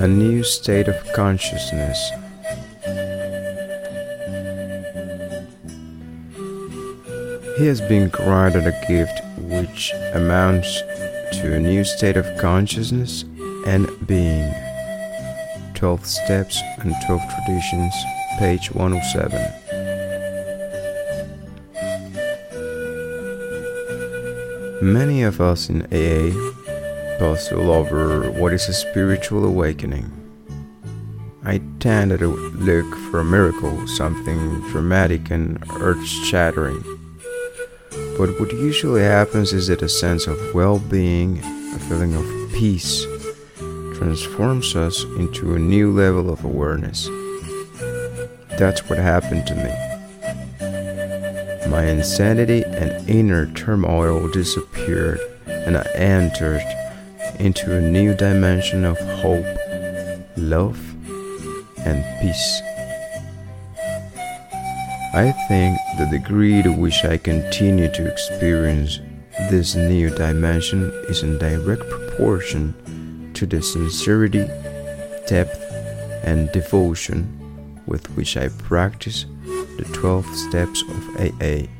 a new state of consciousness. He has been granted a gift which amounts to a new state of consciousness and being. 12 Steps and 12 Traditions, page 107. Many of us in AA puzzle over what is a spiritual awakening. I tend to look for a miracle, something dramatic and earth shattering. But what usually happens is that a sense of well being, a feeling of peace, transforms us into a new level of awareness. That's what happened to me. My insanity and inner turmoil disappeared, and I entered into a new dimension of hope, love, and peace. I think the degree to which I continue to experience this new dimension is in direct proportion to the sincerity, depth, and devotion with which I practice the 12 steps of AA.